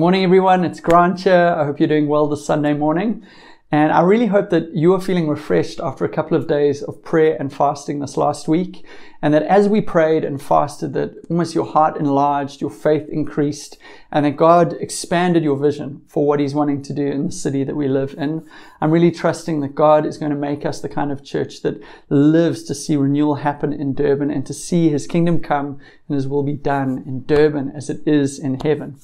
morning, everyone. It's Grant here. I hope you're doing well this Sunday morning. And I really hope that you are feeling refreshed after a couple of days of prayer and fasting this last week. And that as we prayed and fasted, that almost your heart enlarged, your faith increased, and that God expanded your vision for what He's wanting to do in the city that we live in. I'm really trusting that God is going to make us the kind of church that lives to see renewal happen in Durban and to see His kingdom come and His will be done in Durban as it is in heaven.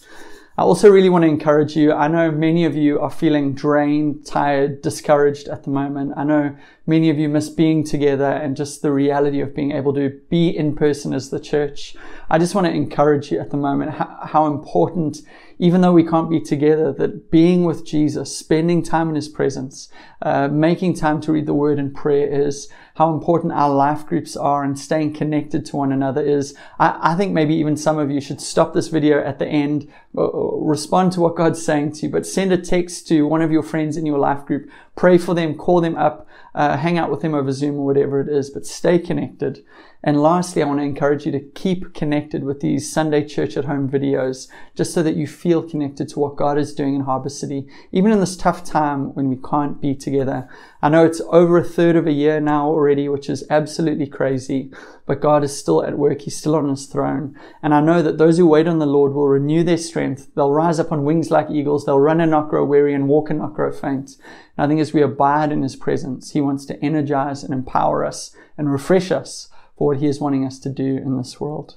I also really want to encourage you. I know many of you are feeling drained, tired, discouraged at the moment. I know many of you miss being together and just the reality of being able to be in person as the church. I just want to encourage you at the moment how, how important, even though we can't be together, that being with Jesus, spending time in his presence, uh, making time to read the word and prayer is how important our life groups are and staying connected to one another is. I, I think maybe even some of you should stop this video at the end, respond to what God's saying to you, but send a text to one of your friends in your life group, pray for them, call them up, uh, hang out with them over Zoom or whatever it is, but stay connected. And lastly, I want to encourage you to keep connected with these Sunday Church at Home videos, just so that you feel connected to what God is doing in Harbour City, even in this tough time when we can't be together. I know it's over a third of a year now already, which is absolutely crazy, but God is still at work. He's still on his throne. And I know that those who wait on the Lord will renew their strength. They'll rise up on wings like eagles. They'll run and not grow weary and walk and not grow faint. And I think as we abide in his presence, he wants to energize and empower us and refresh us for what He is wanting us to do in this world.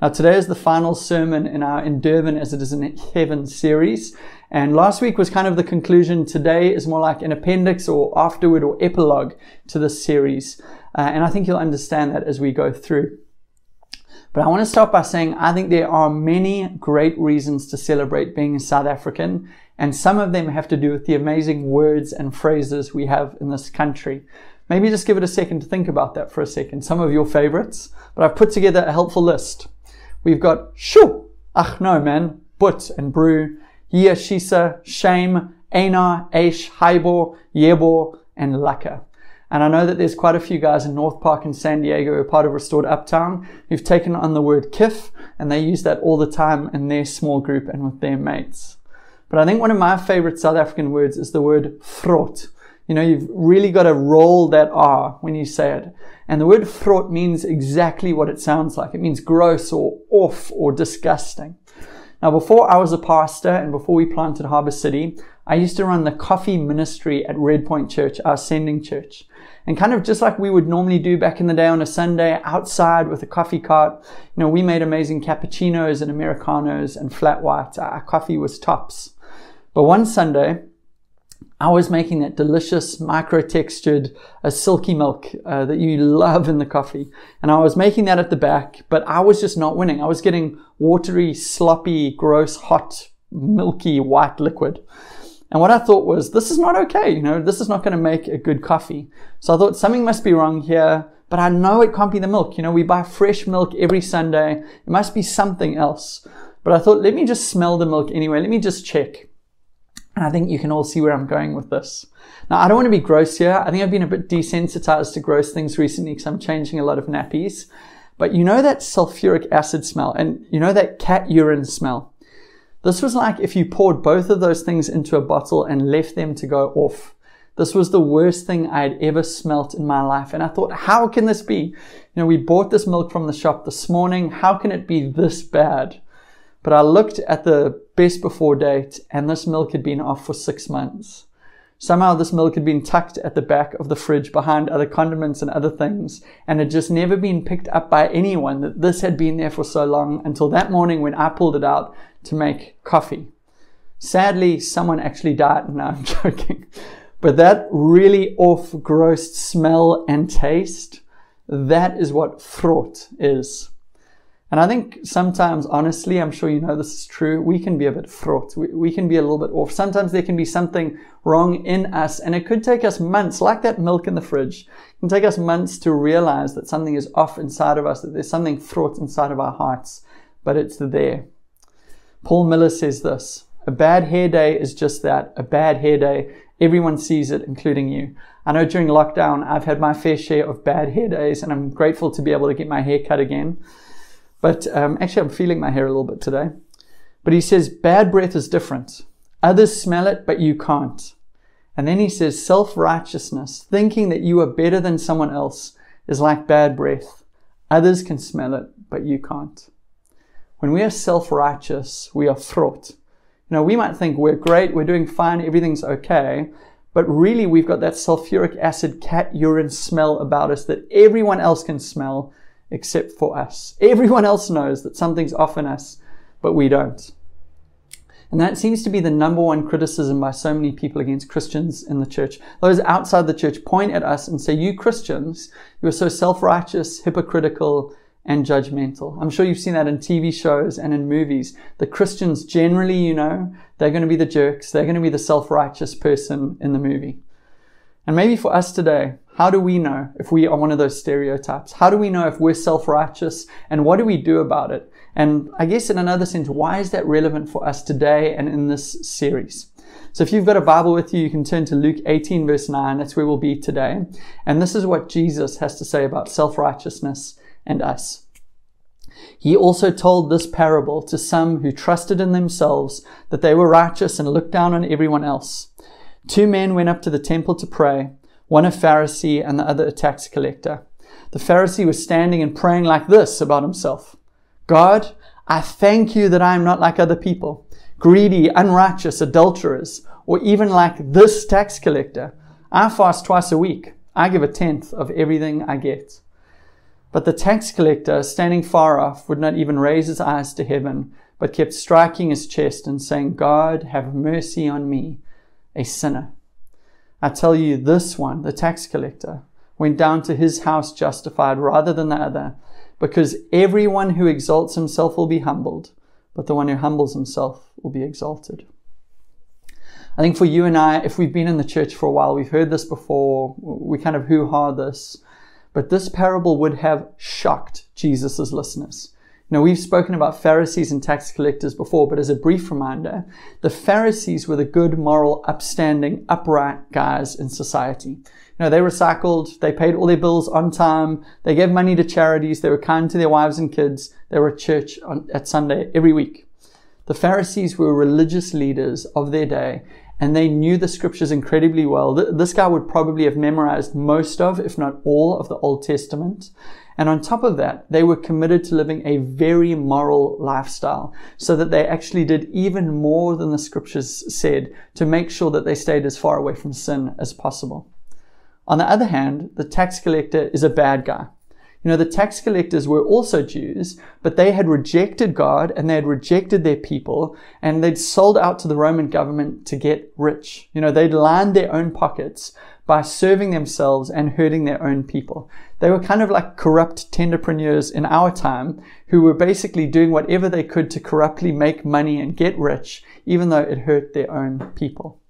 Now, today is the final sermon in our In Durban as it is in Heaven series. And last week was kind of the conclusion. Today is more like an appendix or afterword or epilogue to this series. Uh, and I think you'll understand that as we go through. But I want to start by saying I think there are many great reasons to celebrate being a South African, and some of them have to do with the amazing words and phrases we have in this country. Maybe just give it a second to think about that for a second. Some of your favorites, but I've put together a helpful list. We've got shoo, ach no man, but and brew, yia shisa, shame, ana, aish, haibo, yebo, and laka. And I know that there's quite a few guys in North Park in San Diego who are part of Restored Uptown who've taken on the word kif and they use that all the time in their small group and with their mates. But I think one of my favorite South African words is the word vrot. You know, you've really got to roll that R when you say it. And the word vrot means exactly what it sounds like. It means gross or off or disgusting. Now, before I was a pastor and before we planted Harbour City, I used to run the coffee ministry at Red Point Church, our sending church. And kind of just like we would normally do back in the day on a Sunday outside with a coffee cart, you know, we made amazing cappuccinos and Americanos and flat whites. Our coffee was tops. But one Sunday, I was making that delicious micro textured uh, silky milk uh, that you love in the coffee. And I was making that at the back, but I was just not winning. I was getting watery, sloppy, gross, hot, milky, white liquid. And what I thought was, this is not okay. You know, this is not going to make a good coffee. So I thought something must be wrong here, but I know it can't be the milk. You know, we buy fresh milk every Sunday. It must be something else. But I thought, let me just smell the milk anyway. Let me just check. And I think you can all see where I'm going with this. Now, I don't want to be gross here. I think I've been a bit desensitized to gross things recently because I'm changing a lot of nappies. But you know that sulfuric acid smell and you know that cat urine smell? This was like if you poured both of those things into a bottle and left them to go off. This was the worst thing I had ever smelt in my life. And I thought, how can this be? You know, we bought this milk from the shop this morning. How can it be this bad? But I looked at the best before date and this milk had been off for six months. Somehow this milk had been tucked at the back of the fridge behind other condiments and other things and had just never been picked up by anyone that this had been there for so long until that morning when I pulled it out to make coffee. Sadly, someone actually died. No, I'm joking. But that really off gross smell and taste, that is what vrot is. And I think sometimes, honestly, I'm sure you know this is true, we can be a bit vrot. We, we, can be a little bit off. Sometimes there can be something wrong in us, and it could take us months, like that milk in the fridge. It can take us months to realize that something is off inside of us, that there's something vrot inside of our hearts, but it's there. Paul Miller says this A bad hair day is just that, a bad hair day. Everyone sees it, including you. I know during lockdown, I've had my fair share of bad hair days, and I'm grateful to be able to get my hair cut again. But um, actually, I'm feeling my hair a little bit today. But he says bad breath is different. Others smell it, but you can't. And then he says self righteousness, thinking that you are better than someone else, is like bad breath. Others can smell it, but you can't. When we are self righteous, we are vrot. You know, we might think we're great, we're doing fine, everything's okay, but really we've got that sulfuric acid cat urine smell about us that everyone else can smell except for us. Everyone else knows that something's off in us, but we don't. And that seems to be the number one criticism by so many people against Christians in the church. Those outside the church point at us and say, You Christians, you are so self righteous, hypocritical, and judgmental. I'm sure you've seen that in TV shows and in movies. The Christians generally, you know, they're going to be the jerks, they're going to be the self righteous person in the movie. And maybe for us today, how do we know if we are one of those stereotypes? How do we know if we're self righteous and what do we do about it? And I guess in another sense, why is that relevant for us today and in this series? So if you've got a Bible with you, you can turn to Luke 18 verse 9. That's where we'll be today. And this is what Jesus has to say about self-righteousness and us. He also told this parable to some who trusted in themselves that they were righteous and looked down on everyone else. Two men went up to the temple to pray, one a Pharisee and the other a tax collector. The Pharisee was standing and praying like this about himself. God, I thank you that I am not like other people, greedy, unrighteous, adulterers, or even like this tax collector. I fast twice a week. I give a tenth of everything I get. But the tax collector, standing far off, would not even raise his eyes to heaven, but kept striking his chest and saying, God, have mercy on me, a sinner. I tell you, this one, the tax collector, went down to his house justified rather than the other because everyone who exalts himself will be humbled, but the one who humbles himself will be exalted. I think for you and I, if we've been in the church for a while, we've heard this before, we kind of hoo ha this, but this parable would have shocked Jesus' listeners. Know, we've spoken about Pharisees and tax collectors before, but as a brief reminder, the Pharisees were the good, moral, upstanding, upright guys in society. You know, they recycled, they paid all their bills on time, they gave money to charities, they were kind to their wives and kids, they were at church on, at Sunday every week. The Pharisees were religious leaders of their day and they knew the scriptures incredibly well. This guy would probably have memorized most of, if not all, of the Old Testament. And on top of that, they were committed to living a very moral lifestyle so that they actually did even more than the scriptures said to make sure that they stayed as far away from sin as possible. On the other hand, the tax collector is a bad guy. You know, the tax collectors were also Jews, but they had rejected God and they had rejected their people and they'd sold out to the Roman government to get rich. You know, they'd lined their own pockets by serving themselves and hurting their own people. They were kind of like corrupt tenderpreneurs in our time who were basically doing whatever they could to corruptly make money and get rich, even though it hurt their own people.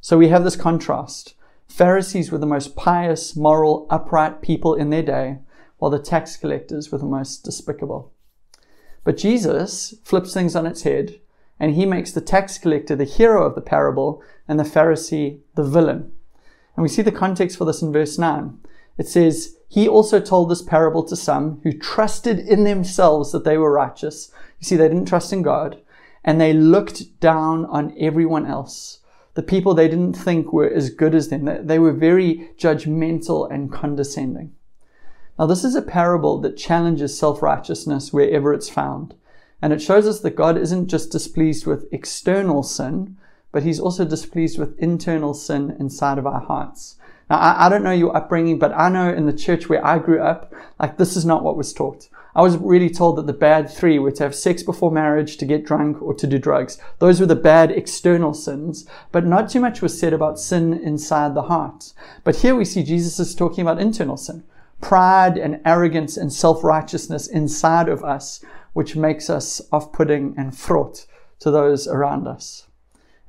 So we have this contrast. Pharisees were the most pious, moral, upright people in their day, while the tax collectors were the most despicable. But Jesus flips things on its head, and he makes the tax collector the hero of the parable and the Pharisee the villain. And we see the context for this in verse 9. It says, He also told this parable to some who trusted in themselves that they were righteous. You see, they didn't trust in God, and they looked down on everyone else the people they didn't think were as good as them. They were very judgmental and condescending. Now, this is a parable that challenges self righteousness wherever it's found. And it shows us that God isn't just displeased with external sin, but He's also displeased with internal sin inside of our hearts. Now, I, I don't know your upbringing, but I know in the church where I grew up, like this is not what was taught. I was really told that the bad three were to have sex before marriage, to get drunk, or to do drugs. Those were the bad external sins, but not too much was said about sin inside the heart. But here we see Jesus is talking about internal sin. Pride and arrogance and self-righteousness inside of us, which makes us off-putting and vrot to those around us.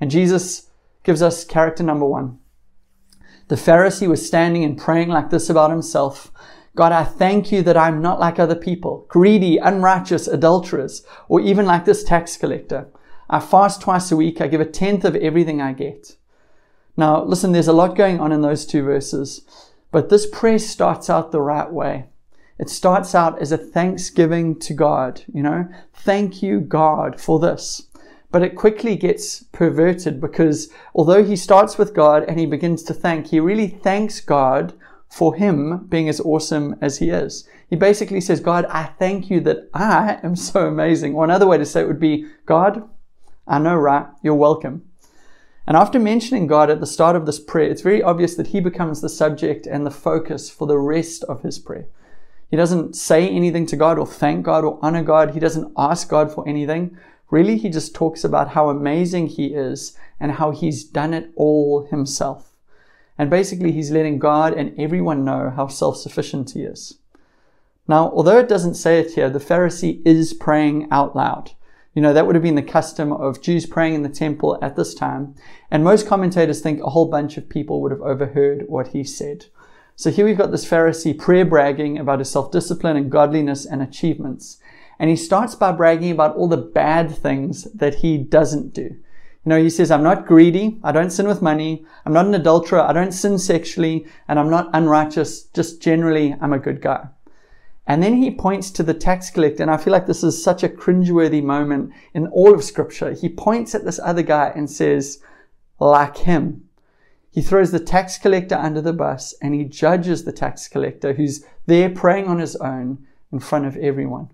And Jesus gives us character number one. The Pharisee was standing and praying like this about himself. God, I thank you that I'm not like other people, greedy, unrighteous, adulterers, or even like this tax collector. I fast twice a week. I give a tenth of everything I get. Now, listen, there's a lot going on in those two verses, but this prayer starts out the right way. It starts out as a thanksgiving to God, you know, thank you, God, for this. But it quickly gets perverted because although he starts with God and he begins to thank, he really thanks God for him being as awesome as he is. He basically says, God, I thank you that I am so amazing. Or another way to say it would be, God, I know, right? You're welcome. And after mentioning God at the start of this prayer, it's very obvious that he becomes the subject and the focus for the rest of his prayer. He doesn't say anything to God or thank God or honor God. He doesn't ask God for anything. Really, he just talks about how amazing he is and how he's done it all himself. And basically, he's letting God and everyone know how self sufficient he is. Now, although it doesn't say it here, the Pharisee is praying out loud. You know, that would have been the custom of Jews praying in the temple at this time. And most commentators think a whole bunch of people would have overheard what he said. So here we've got this Pharisee prayer bragging about his self discipline and godliness and achievements. And he starts by bragging about all the bad things that he doesn't do. You know, he says, I'm not greedy. I don't sin with money. I'm not an adulterer. I don't sin sexually. And I'm not unrighteous. Just generally, I'm a good guy. And then he points to the tax collector, and I feel like this is such a cringeworthy moment in all of scripture. He points at this other guy and says, like him. He throws the tax collector under the bus and he judges the tax collector who's there praying on his own in front of everyone.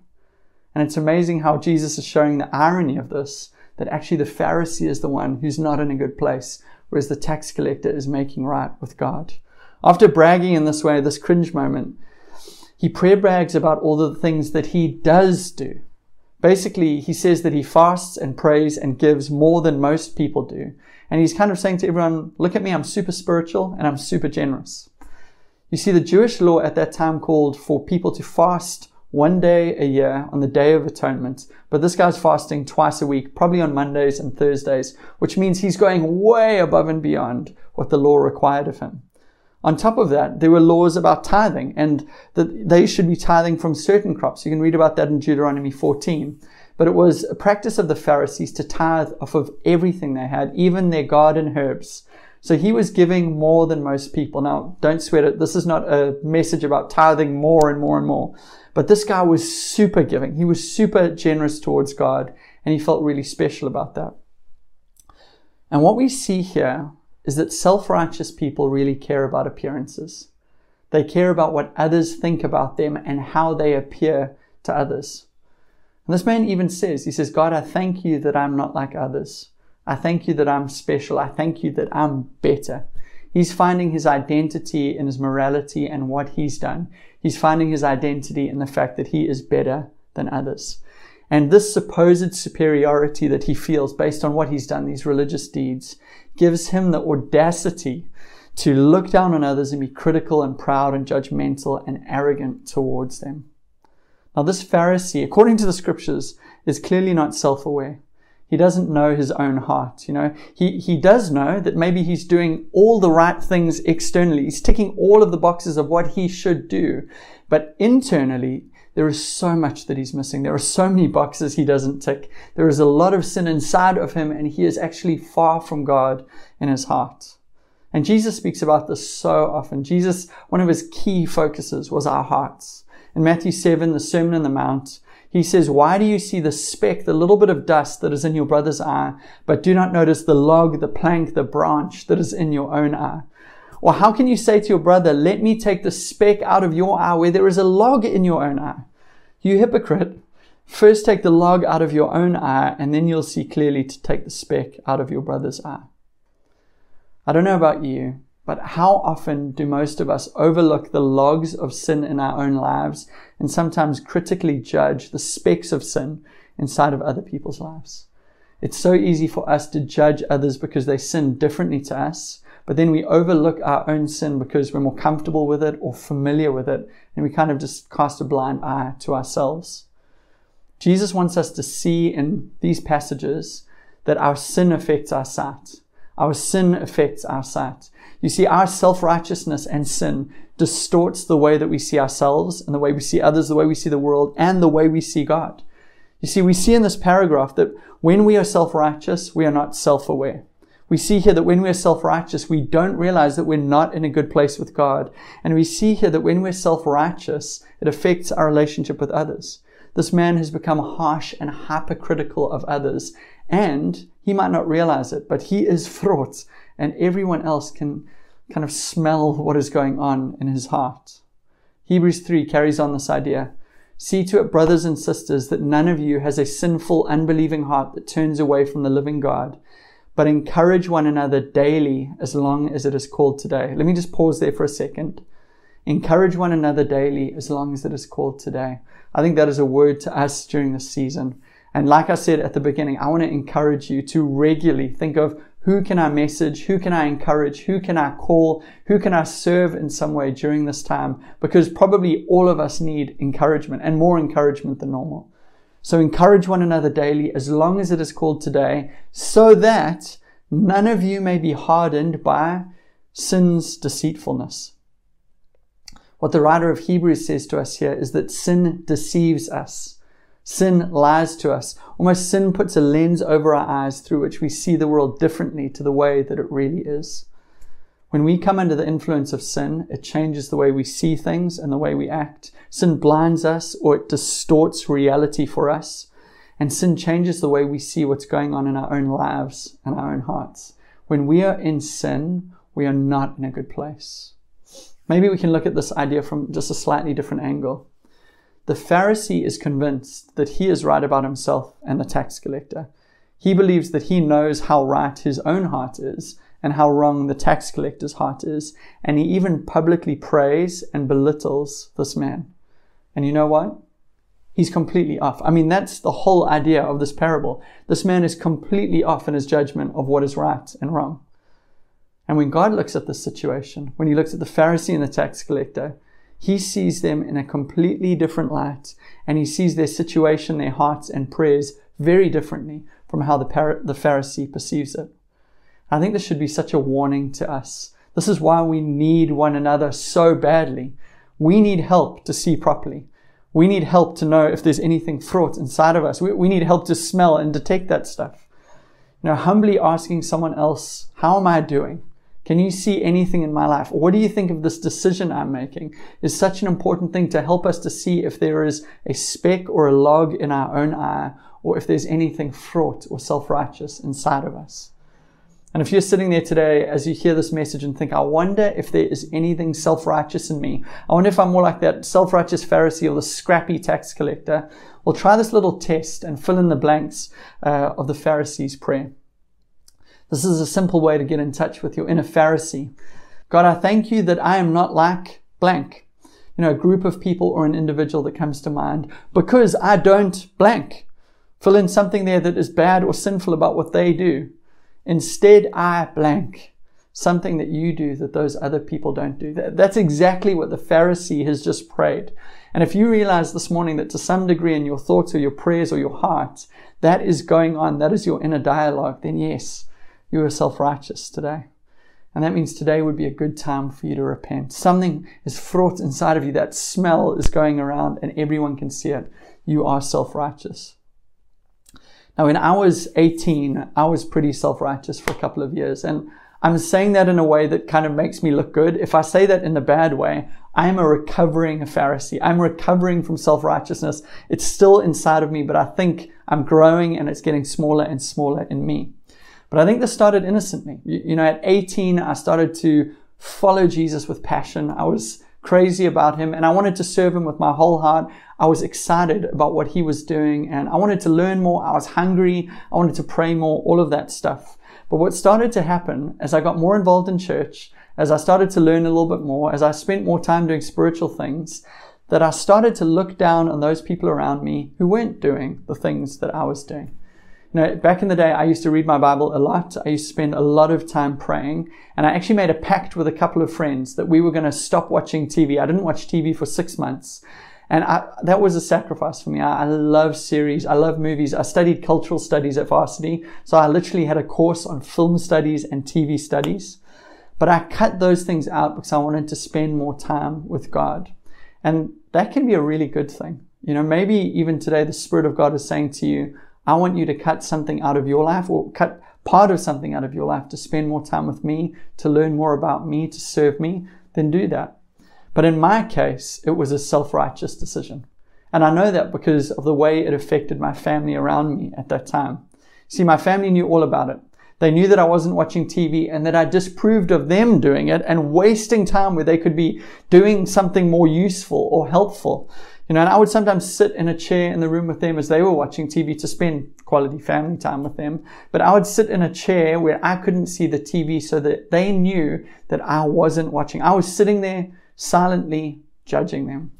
And it's amazing how Jesus is showing the irony of this that actually the Pharisee is the one who's not in a good place, whereas the tax collector is making right with God. After bragging in this way, this cringe moment, he prayer brags about all the things that he does do. Basically, he says that he fasts and prays and gives more than most people do. And he's kind of saying to everyone, look at me, I'm super spiritual and I'm super generous. You see, the Jewish law at that time called for people to fast one day a year on the Day of Atonement, but this guy's fasting twice a week, probably on Mondays and Thursdays, which means he's going way above and beyond what the law required of him. On top of that, there were laws about tithing and that they should be tithing from certain crops. You can read about that in Deuteronomy 14. But it was a practice of the Pharisees to tithe off of everything they had, even their garden herbs. So he was giving more than most people. Now, don't sweat it. This is not a message about tithing more and more and more. But this guy was super giving. He was super generous towards God, and he felt really special about that. And what we see here is that self righteous people really care about appearances. They care about what others think about them and how they appear to others. And this man even says, He says, God, I thank you that I'm not like others. I thank you that I'm special. I thank you that I'm better. He's finding his identity in his morality and what he's done. He's finding his identity in the fact that he is better than others. And this supposed superiority that he feels based on what he's done, these religious deeds, gives him the audacity to look down on others and be critical and proud and judgmental and arrogant towards them. Now, this Pharisee, according to the scriptures, is clearly not self aware. He doesn't know his own heart. You know, he, he does know that maybe he's doing all the right things externally. He's ticking all of the boxes of what he should do. But internally, there is so much that he's missing. There are so many boxes he doesn't tick. There is a lot of sin inside of him, and he is actually far from God in his heart. And Jesus speaks about this so often. Jesus, one of his key focuses was our hearts. In Matthew 7, the Sermon on the Mount, he says, Why do you see the speck, the little bit of dust that is in your brother's eye, but do not notice the log, the plank, the branch that is in your own eye? Or how can you say to your brother, Let me take the speck out of your eye where there is a log in your own eye? You hypocrite. First take the log out of your own eye, and then you'll see clearly to take the speck out of your brother's eye. I don't know about you, but how often do most of us overlook the logs of sin in our own lives and sometimes critically judge the specks of sin inside of other people's lives? It's so easy for us to judge others because they sin differently to us but then we overlook our own sin because we're more comfortable with it or familiar with it, and we kind of just cast a blind eye to ourselves. Jesus wants us to see in these passages that our sin affects our sight. Our sin affects our sight. You see, our self righteousness and sin distorts the way that we see ourselves and the way we see others, the way we see the world, and the way we see God. You see, we see in this paragraph that when we are self righteous, we are not self aware. We see here that when we're self-righteous, we don't realize that we're not in a good place with God. And we see here that when we're self-righteous, it affects our relationship with others. This man has become harsh and hypercritical of others, And he might not realize it, but he is vrot, and everyone else can kind of smell what is going on in his heart. Hebrews 3 carries on this idea. See to it, brothers and sisters, that none of you has a sinful, unbelieving heart that turns away from the living God, but encourage one another daily as long as it is called today. Let me just pause there for a second. Encourage one another daily as long as it is called today. I think that is a word to us during this season. And like I said at the beginning, I want to encourage you to regularly think of who can I message? Who can I encourage? Who can I call? Who can I serve in some way during this time? Because probably all of us need encouragement and more encouragement than normal. So encourage one another daily as long as it is called today so that none of you may be hardened by sin's deceitfulness. What the writer of Hebrews says to us here is that sin deceives us. Sin lies to us. Almost sin puts a lens over our eyes through which we see the world differently to the way that it really is. When we come under the influence of sin, it changes the way we see things and the way we act. Sin blinds us or it distorts reality for us. And sin changes the way we see what's going on in our own lives and our own hearts. When we are in sin, we are not in a good place. Maybe we can look at this idea from just a slightly different angle. The Pharisee is convinced that he is right about himself and the tax collector. He believes that he knows how right his own heart is and how wrong the tax collector's heart is, and he even publicly prays and belittles this man. And you know what? He's completely off. I mean, that's the whole idea of this parable. This man is completely off in his judgment of what is right and wrong. And when God looks at this situation, when he looks at the Pharisee and the tax collector, he sees them in a completely different light and he sees their situation, their hearts and prayers very differently from how the, the Pharisee perceives it. I think this should be such a warning to us. This is why we need one another so badly. We need help to see properly. We need help to know if there's anything vrot inside of us. We, we need help to smell and detect that stuff. You know, humbly asking someone else, how am I doing? Can you see anything in my life? What do you think of this decision I'm making? Is such an important thing to help us to see if there is a speck or a log in our own eye, or if there's anything vrot or self-righteous inside of us. And if you're sitting there today as you hear this message and think, I wonder if there is anything self-righteous in me. I wonder if I'm more like that self-righteous Pharisee or the scrappy tax collector. Well, try this little test and fill in the blanks uh, of the Pharisee's prayer. This is a simple way to get in touch with your inner Pharisee. God, I thank you that I am not like blank. You know, a group of people or an individual that comes to mind because I don't blank. Fill in something there that is bad or sinful about what they do. Instead, I blank. Something that you do that those other people don't do. That's exactly what the Pharisee has just prayed. And if you realize this morning that to some degree in your thoughts or your prayers or your heart, that is going on, that is your inner dialogue, then yes, you are self righteous today. And that means today would be a good time for you to repent. Something is vrot inside of you. That smell is going around and everyone can see it. You are self righteous. Now, when I was 18, I was pretty self righteous for a couple of years. And I'm saying that in a way that kind of makes me look good. If I say that in the bad way, I am a recovering Pharisee. I'm recovering from self righteousness. It's still inside of me, but I think I'm growing and it's getting smaller and smaller in me. But I think this started innocently. You, know, at 18, I started to follow Jesus with passion. I was crazy about him and I wanted to serve him with my whole heart. I was excited about what he was doing and I wanted to learn more. I was hungry. I wanted to pray more, all of that stuff. But what started to happen as I got more involved in church, as I started to learn a little bit more, as I spent more time doing spiritual things, that I started to look down on those people around me who weren't doing the things that I was doing. You know, back in the day, I used to read my Bible a lot. I used to spend a lot of time praying. And I actually made a pact with a couple of friends that we were going to stop watching TV. I didn't watch TV for six months. And I, that was a sacrifice for me. I, I, love series. I love movies. I studied cultural studies at varsity. So I literally had a course on film studies and TV studies. But I cut those things out because I wanted to spend more time with God. And that can be a really good thing. You know, maybe even today the Spirit of God is saying to you, I want you to cut something out of your life or cut part of something out of your life to spend more time with me, to learn more about me, to serve me, then do that. But in my case, it was a self righteous decision. And I know that because of the way it affected my family around me at that time. See, my family knew all about it. They knew that I wasn't watching TV and that I disapproved of them doing it and wasting time where they could be doing something more useful or helpful. You know, and I would sometimes sit in a chair in the room with them as they were watching TV to spend quality family time with them. But I would sit in a chair where I couldn't see the TV so that they knew that I wasn't watching. I was sitting there silently judging them.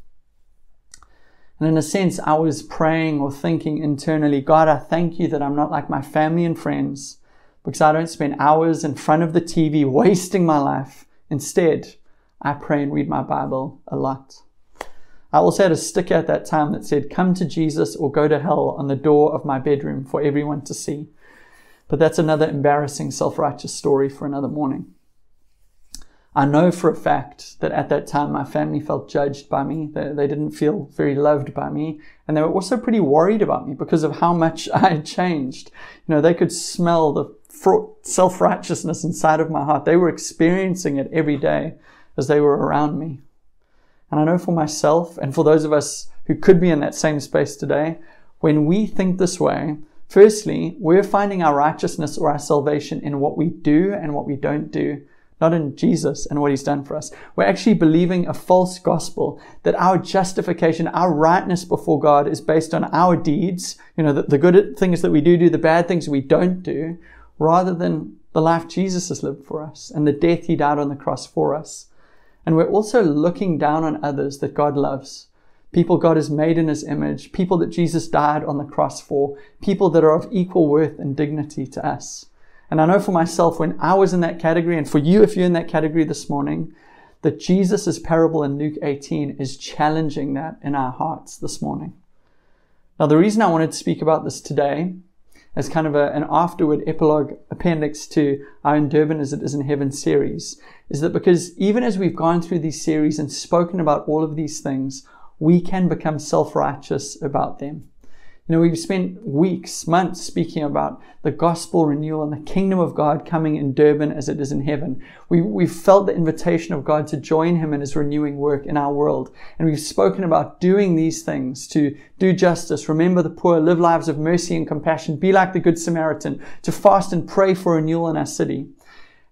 And in a sense, I was praying or thinking internally, God, I thank you that I'm not like my family and friends because I don't spend hours in front of the TV wasting my life. Instead, I pray and read my Bible a lot. I also had a sticker at that time that said, Come to Jesus or go to hell on the door of my bedroom for everyone to see. But that's another embarrassing self righteous story for another morning. I know for a fact that at that time my family felt judged by me. They, they, didn't feel very loved by me. And they were also pretty worried about me because of how much I had changed. You know, they could smell the self righteousness inside of my heart. They were experiencing it every day as they were around me. And I know for myself and for those of us who could be in that same space today, when we think this way, firstly, we're finding our righteousness or our salvation in what we do and what we don't do, not in Jesus and what he's done for us. We're actually believing a false gospel that our justification, our rightness before God is based on our deeds, you know, the, the good things that we do do, the bad things we don't do, rather than the life Jesus has lived for us and the death he died on the cross for us. And we're also looking down on others that God loves. People God has made in his image, people that Jesus died on the cross for, people that are of equal worth and dignity to us. And I know for myself, when I was in that category, and for you, if you're in that category this morning, that Jesus' parable in Luke 18 is challenging that in our hearts this morning. Now, the reason I wanted to speak about this today as kind of a, an afterword epilogue appendix to our In Durban as it is in Heaven series is that because even as we've gone through these series and spoken about all of these things, we can become self-righteous about them. You know, we've spent weeks, months speaking about the gospel renewal and the kingdom of God coming in Durban as it is in heaven. We, we've felt the invitation of God to join him in his renewing work in our world. And we've spoken about doing these things to do justice, remember the poor, live lives of mercy and compassion, be like the Good Samaritan, to fast and pray for renewal in our city.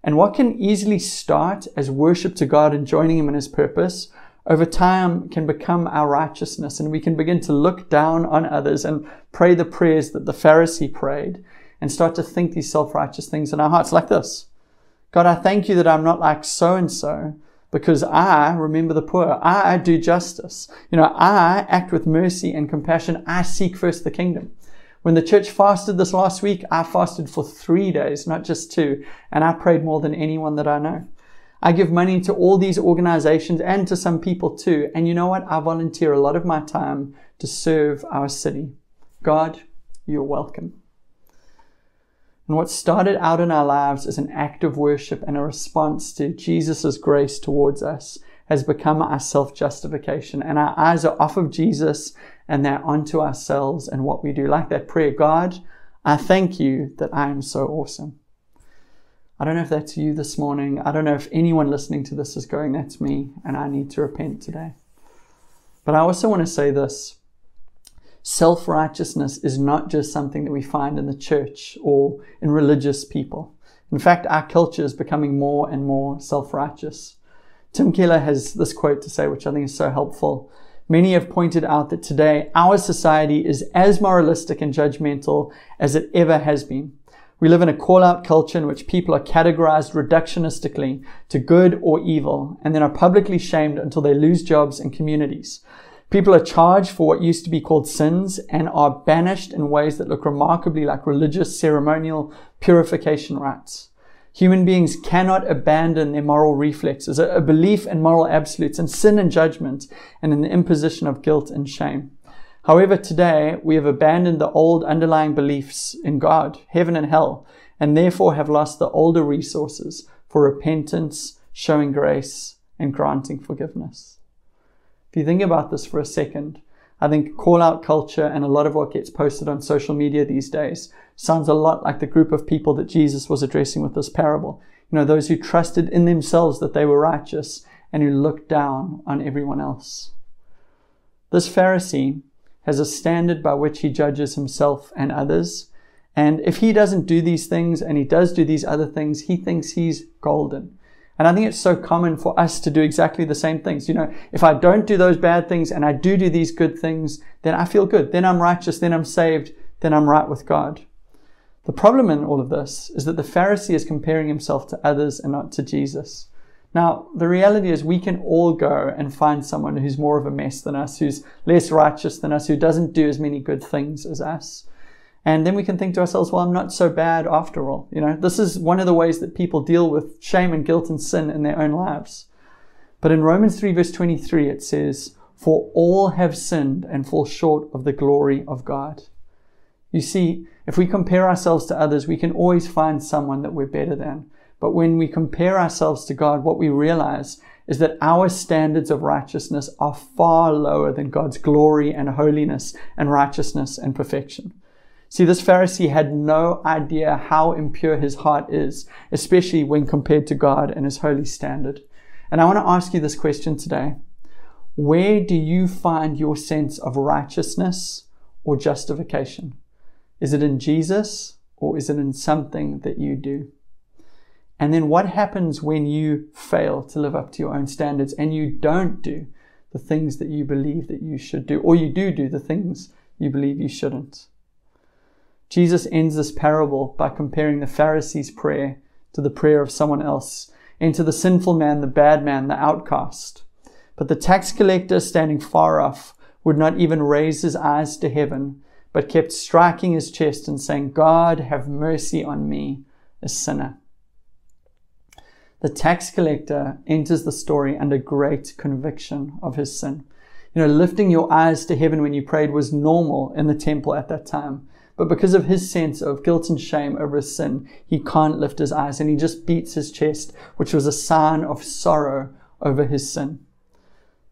And what can easily start as worship to God and joining him in his purpose over time can become our righteousness and we can begin to look down on others and pray the prayers that the Pharisee prayed and start to think these self-righteous things in our hearts like this. God, I thank you that I'm not like so and so because I remember the poor. I do justice. You know, I act with mercy and compassion. I seek first the kingdom. When the church fasted this last week, I fasted for three days, not just two, and I prayed more than anyone that I know. I give money to all these organizations and to some people too. And you know what? I volunteer a lot of my time to serve our city. God, you're welcome. And what started out in our lives as an act of worship and a response to Jesus' grace towards us has become our self justification. And our eyes are off of Jesus and they're onto ourselves and what we do. Like that prayer God, I thank you that I am so awesome. I don't know if that's you this morning. I don't know if anyone listening to this is going, that's me, and I need to repent today. But I also want to say this self righteousness is not just something that we find in the church or in religious people. In fact, our culture is becoming more and more self righteous. Tim Keller has this quote to say, which I think is so helpful. Many have pointed out that today our society is as moralistic and judgmental as it ever has been. We live in a call out culture in which people are categorized reductionistically to good or evil and then are publicly shamed until they lose jobs and communities. People are charged for what used to be called sins and are banished in ways that look remarkably like religious ceremonial purification rites. Human beings cannot abandon their moral reflexes, a belief in moral absolutes and sin and judgment, and in the imposition of guilt and shame. However, today we have abandoned the old underlying beliefs in God, heaven and hell, and therefore have lost the older resources for repentance, showing grace, and granting forgiveness. If you think about this for a second, I think call out culture and a lot of what gets posted on social media these days sounds a lot like the group of people that Jesus was addressing with this parable. You know, those who trusted in themselves that they were righteous and who looked down on everyone else. This Pharisee has a standard by which he judges himself and others, And if he doesn't do these things and he does do these other things, he thinks he's golden. And I think it's so common for us to do exactly the same things. You know, if I don't do those bad things and I do do these good things, then I feel good. Then I'm righteous. Then I'm saved. Then I'm right with God. The problem in all of this is that the Pharisee is comparing himself to others and not to Jesus. Now, the reality is we can all go and find someone who's more of a mess than us, who's less righteous than us, who doesn't do as many good things as us. And then we can think to ourselves, well, I'm not so bad after all. You know, this is one of the ways that people deal with shame and guilt and sin in their own lives. But in Romans 3 verse 23, it says, for all have sinned and fall short of the glory of God. You see, if we compare ourselves to others, we can always find someone that we're better than. But when we compare ourselves to God, what we realize is that our standards of righteousness are far lower than God's glory and holiness and righteousness and perfection. See, this Pharisee had no idea how impure his heart is, especially when compared to God and his holy standard. And I want to ask you this question today. Where do you find your sense of righteousness or justification? Is it in Jesus or is it in something that you do? And then what happens when you fail to live up to your own standards and you don't do the things that you believe that you should do, or you do do the things you believe you shouldn't? Jesus ends this parable by comparing the Pharisee's prayer to the prayer of someone else, and to the sinful man, the bad man, the outcast. But the tax collector standing far off would not even raise his eyes to heaven, but kept striking his chest and saying, God, have mercy on me, a sinner. The tax collector enters the story under great conviction of his sin. You know, lifting your eyes to heaven when you prayed was normal in the temple at that time. But because of his sense of guilt and shame over his sin, he can't lift his eyes and he just beats his chest, which was a sign of sorrow over his sin.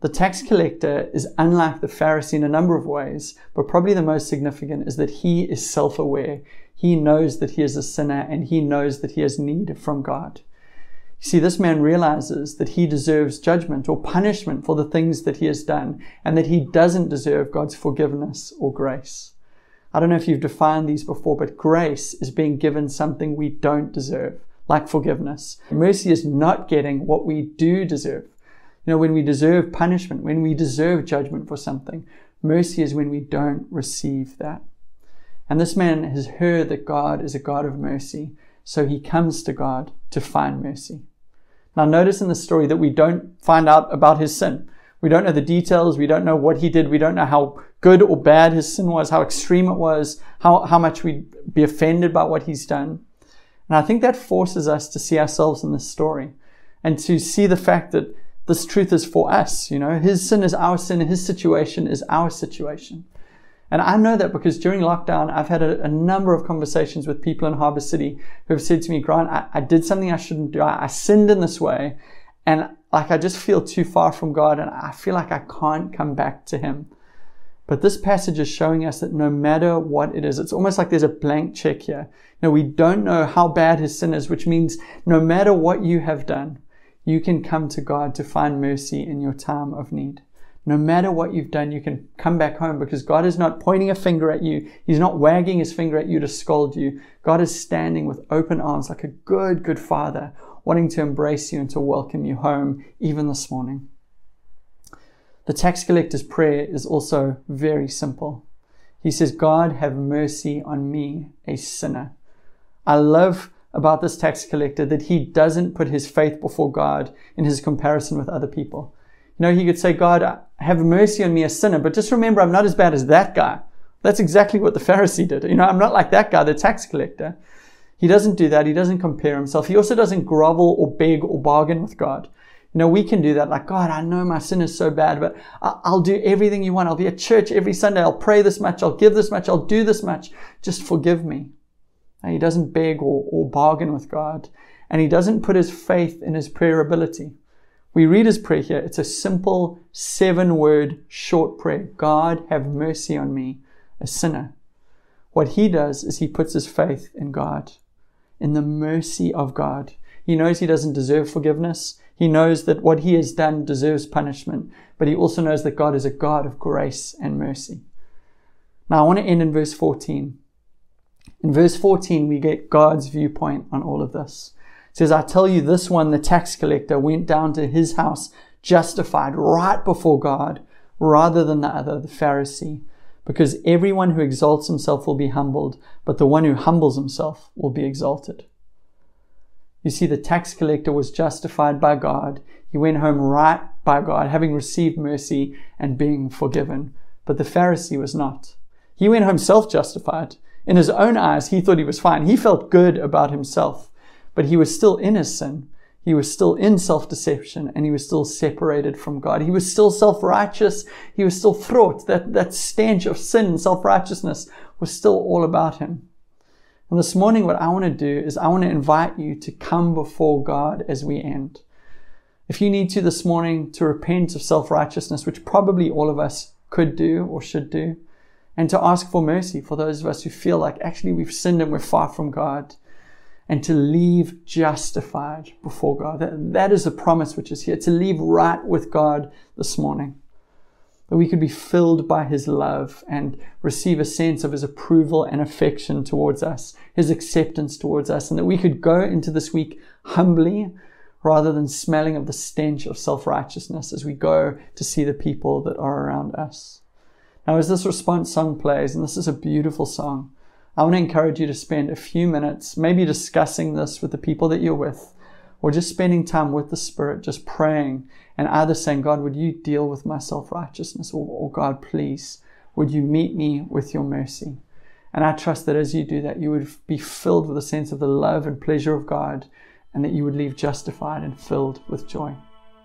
The tax collector is unlike the Pharisee in a number of ways, but probably the most significant is that he is self aware. He knows that he is a sinner and he knows that he has need from God. You see, this man realizes that he deserves judgment or punishment for the things that he has done and that he doesn't deserve God's forgiveness or grace. I don't know if you've defined these before, but grace is being given something we don't deserve, like forgiveness. Mercy is not getting what we do deserve. You know, when we deserve punishment, when we deserve judgment for something, mercy is when we don't receive that. And this man has heard that God is a God of mercy, so he comes to God to find mercy. Now, notice in the story that we don't find out about his sin. We don't know the details. We don't know what he did. We don't know how good or bad his sin was, how extreme it was, how, how much we'd be offended by what he's done. And I think that forces us to see ourselves in this story and to see the fact that this truth is for us. You know, his sin is our sin, his situation is our situation. And I know that because during lockdown, I've had a, a, number of conversations with people in Harbour City who have said to me, Grant, I, I did something I shouldn't do. I, I, sinned in this way. And like, I just feel too far from God and I feel like I can't come back to Him. But this passage is showing us that no matter what it is, it's almost like there's a blank check here. You know, we don't know how bad his sin is, which means no matter what you have done, you can come to God to find mercy in your time of need. No matter what you've done, you can come back home because God is not pointing a finger at you. He's not wagging his finger at you to scold you. God is standing with open arms like a good, good father, wanting to embrace you and to welcome you home even this morning. The tax collector's prayer is also very simple. He says, God, have mercy on me, a sinner. I love about this tax collector that he doesn't put his faith before God in his comparison with other people. Know, he could say, God, have mercy on me, a sinner, but just remember, I'm not as bad as that guy. That's exactly what the Pharisee did. You know, I'm not like that guy, the tax collector. He doesn't do that. He doesn't compare himself. He also doesn't grovel or beg or bargain with God. You know, we can do that. Like, God, I know my sin is so bad, but I'll do everything you want. I'll be at church every Sunday. I'll pray this much. I'll give this much. I'll do this much. Just forgive me. He doesn't beg or, or bargain with God. And he doesn't put his faith in his prayer ability. We read his prayer here. It's a simple seven word short prayer. God have mercy on me, a sinner. What he does is he puts his faith in God, in the mercy of God. He knows he doesn't deserve forgiveness. He knows that what he has done deserves punishment, but he also knows that God is a God of grace and mercy. Now I want to end in verse 14. In verse 14, we get God's viewpoint on all of this. Says, I tell you, this one, the tax collector, went down to his house justified right before God rather than the other, the Pharisee. Because everyone who exalts himself will be humbled, but the one who humbles himself will be exalted. You see, the tax collector was justified by God. He went home right by God, having received mercy and being forgiven. But the Pharisee was not. He went home self justified. In his own eyes, he thought he was fine. He felt good about himself, but he was still in his sin. He was still in self deception and he was still separated from God. He was still self righteous. He was still vrot. That, that stench of sin and self righteousness was still all about him. And this morning, what I want to do is I want to invite you to come before God as we end. If you need to this morning to repent of self righteousness, which probably all of us could do or should do, and to ask for mercy for those of us who feel like actually we've sinned and we're far from God, and to leave justified before God. That, that is the promise which is here to leave right with God this morning that we could be filled by His love and receive a sense of His approval and affection towards us, His acceptance towards us, and that we could go into this week humbly rather than smelling of the stench of self righteousness as we go to see the people that are around us. Now, as this response song plays, and this is a beautiful song, I want to encourage you to spend a few minutes maybe discussing this with the people that you're with, or just spending time with the Spirit, just praying and either saying, God, would you deal with my self righteousness? Or, or, God, please, would you meet me with your mercy? And I trust that as you do that, you would be filled with a sense of the love and pleasure of God, and that you would leave justified and filled with joy.